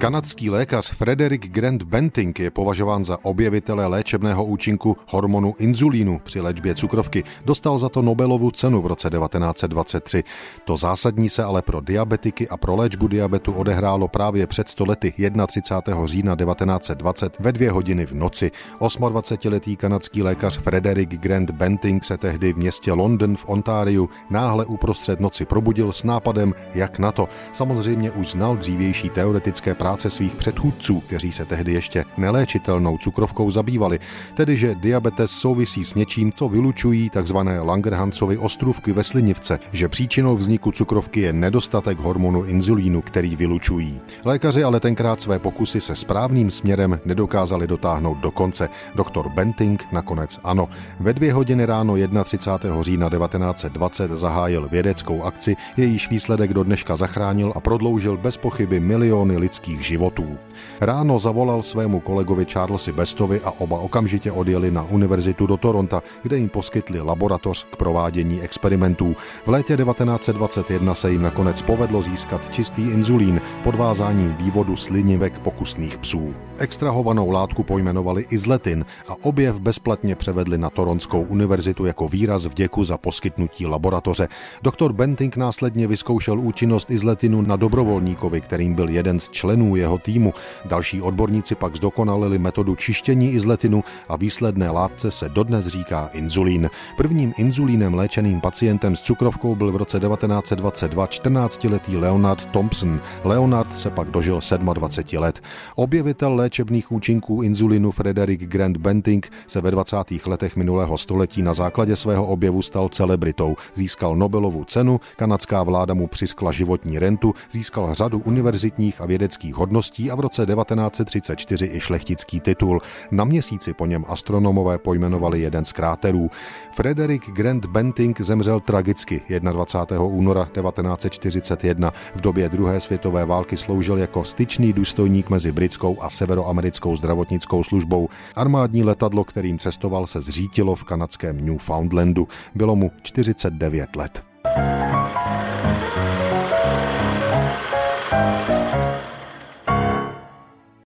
Kanadský lékař Frederick Grant Benting je považován za objevitele léčebného účinku hormonu inzulínu při léčbě cukrovky. Dostal za to Nobelovu cenu v roce 1923. To zásadní se ale pro diabetiky a pro léčbu diabetu odehrálo právě před stolety 31. října 1920 ve dvě hodiny v noci. 28-letý kanadský lékař Frederick Grant Benting se tehdy v městě London v Ontáriu náhle uprostřed noci probudil s nápadem, jak na to. Samozřejmě už znal dřívější teoretické práce práce svých předchůdců, kteří se tehdy ještě neléčitelnou cukrovkou zabývali, tedy že diabetes souvisí s něčím, co vylučují tzv. Langerhansovy ostrůvky ve slinivce, že příčinou vzniku cukrovky je nedostatek hormonu inzulínu, který vylučují. Lékaři ale tenkrát své pokusy se správným směrem nedokázali dotáhnout do konce. Doktor Benting nakonec ano. Ve dvě hodiny ráno 31. října 1920 zahájil vědeckou akci, jejíž výsledek do dneška zachránil a prodloužil bez pochyby miliony lidských lidských životů. Ráno zavolal svému kolegovi Charlesi Bestovi a oba okamžitě odjeli na univerzitu do Toronto, kde jim poskytli laboratoř k provádění experimentů. V létě 1921 se jim nakonec povedlo získat čistý inzulín podvázáním vývodu slinivek pokusných psů. Extrahovanou látku pojmenovali izletin a objev bezplatně převedli na Toronskou univerzitu jako výraz vděku za poskytnutí laboratoře. Doktor Benting následně vyzkoušel účinnost izletinu na dobrovolníkovi, kterým byl jeden z členů jeho týmu. Další odborníci pak zdokonalili metodu čištění izletinu a výsledné látce se dodnes říká inzulín. Prvním inzulínem léčeným pacientem s cukrovkou byl v roce 1922 14-letý Leonard Thompson. Leonard se pak dožil 27 let. Objevitel léčebných účinků inzulinu Frederick Grant Benting se ve 20. letech minulého století na základě svého objevu stal celebritou. Získal Nobelovu cenu, kanadská vláda mu přiskla životní rentu, získal řadu univerzitních a vědeckých hodností a v roce 1934 i šlechtický titul. Na měsíci po něm astronomové pojmenovali jeden z kráterů. Frederick Grant Benting zemřel tragicky 21. února 1941. V době druhé světové války sloužil jako styčný důstojník mezi britskou a severoamerickou zdravotnickou službou. Armádní letadlo, kterým cestoval, se zřítilo v kanadském Newfoundlandu. Bylo mu 49 let.